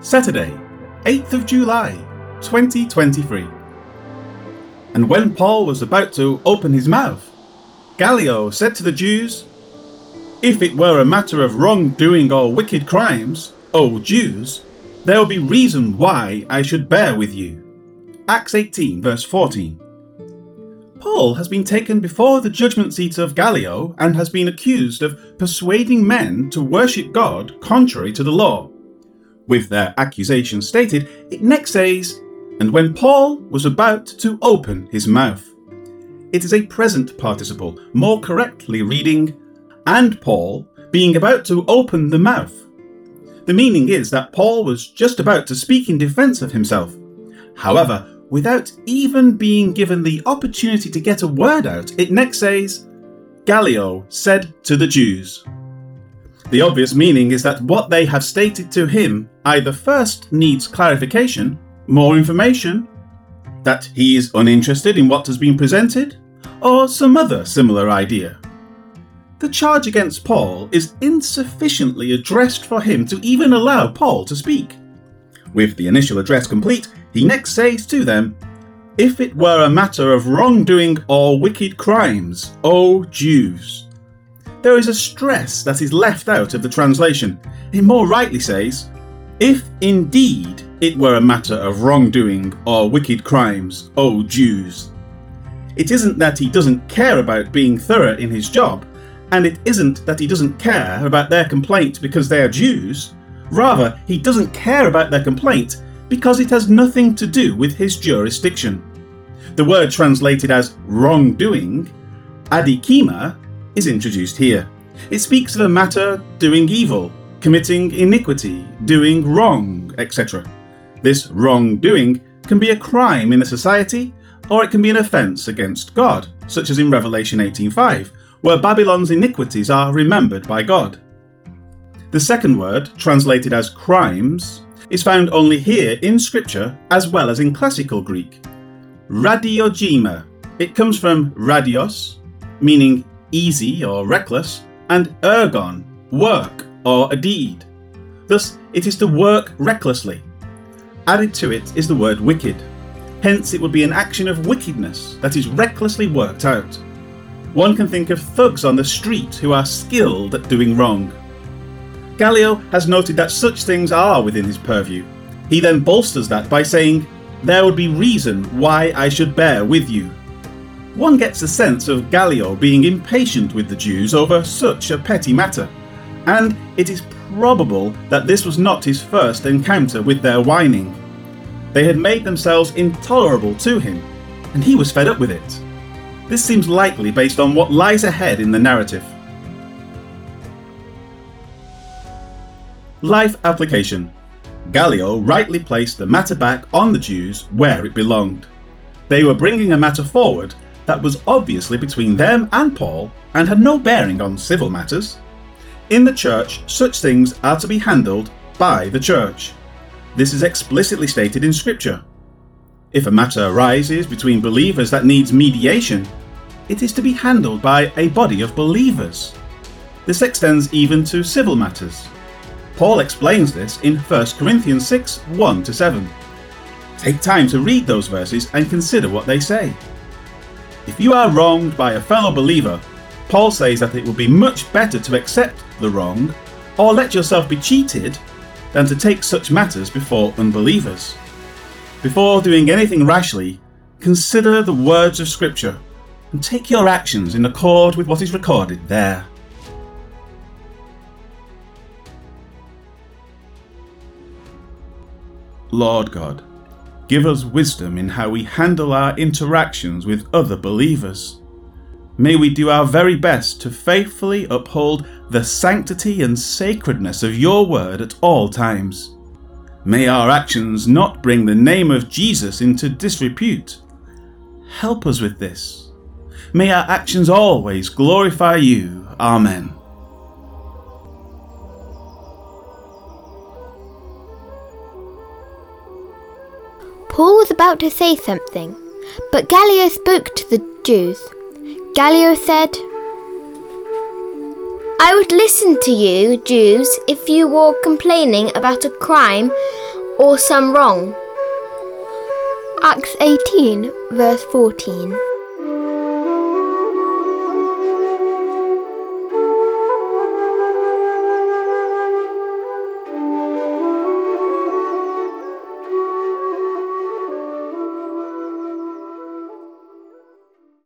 Saturday, 8th of July, 2023. And when Paul was about to open his mouth, Gallio said to the Jews, If it were a matter of wrongdoing or wicked crimes, O Jews, there will be reason why I should bear with you. Acts 18, verse 14. Paul has been taken before the judgment seat of Gallio and has been accused of persuading men to worship God contrary to the law. With their accusation stated, it next says, And when Paul was about to open his mouth. It is a present participle, more correctly reading, And Paul being about to open the mouth. The meaning is that Paul was just about to speak in defense of himself. However, without even being given the opportunity to get a word out, it next says, Gallio said to the Jews. The obvious meaning is that what they have stated to him either first needs clarification, more information, that he is uninterested in what has been presented, or some other similar idea. The charge against Paul is insufficiently addressed for him to even allow Paul to speak. With the initial address complete, he next says to them, If it were a matter of wrongdoing or wicked crimes, O Jews. There is a stress that is left out of the translation. He more rightly says, If indeed it were a matter of wrongdoing or wicked crimes, O Jews. It isn't that he doesn't care about being thorough in his job, and it isn't that he doesn't care about their complaint because they are Jews. Rather, he doesn't care about their complaint because it has nothing to do with his jurisdiction. The word translated as wrongdoing, adikema, is introduced here. It speaks of a matter doing evil, committing iniquity, doing wrong, etc. This wrongdoing can be a crime in a society, or it can be an offence against God, such as in Revelation 18:5, where Babylon's iniquities are remembered by God. The second word, translated as crimes, is found only here in Scripture as well as in classical Greek. Rhadiourgema. It comes from rhadios, meaning easy or reckless, and ergon, work or a deed. Thus, it is to work recklessly. Added to it is the word wicked. Hence, it would be an action of wickedness that is recklessly worked out. One can think of thugs on the street who are skilled at doing wrong. Gallio has noted that such things are within his purview. He then bolsters that by saying, There would be reason why I should bear with you. One gets a sense of Gallio being impatient with the Jews over such a petty matter, and it is probable that this was not his first encounter with their whining. They had made themselves intolerable to him, and he was fed up with it. This seems likely based on what lies ahead in the narrative. Life application Gallio rightly placed the matter back on the Jews where it belonged. They were bringing a matter forward that was obviously between them and Paul and had no bearing on civil matters. In the church, such things are to be handled by the church. This is explicitly stated in Scripture. If a matter arises between believers that needs mediation, it is to be handled by a body of believers. This extends even to civil matters. Paul explains this in 1 Corinthians 6 1 7. Take time to read those verses and consider what they say. If you are wronged by a fellow believer, Paul says that it would be much better to accept the wrong or let yourself be cheated than to take such matters before unbelievers. Before doing anything rashly, consider the words of Scripture and take your actions in accord with what is recorded there. Lord God, give us wisdom in how we handle our interactions with other believers. May we do our very best to faithfully uphold the sanctity and sacredness of your word at all times. May our actions not bring the name of Jesus into disrepute. Help us with this. May our actions always glorify you. Amen. Paul was about to say something, but Gallio spoke to the Jews. Gallio said, I would listen to you, Jews, if you were complaining about a crime or some wrong. Acts 18, verse 14.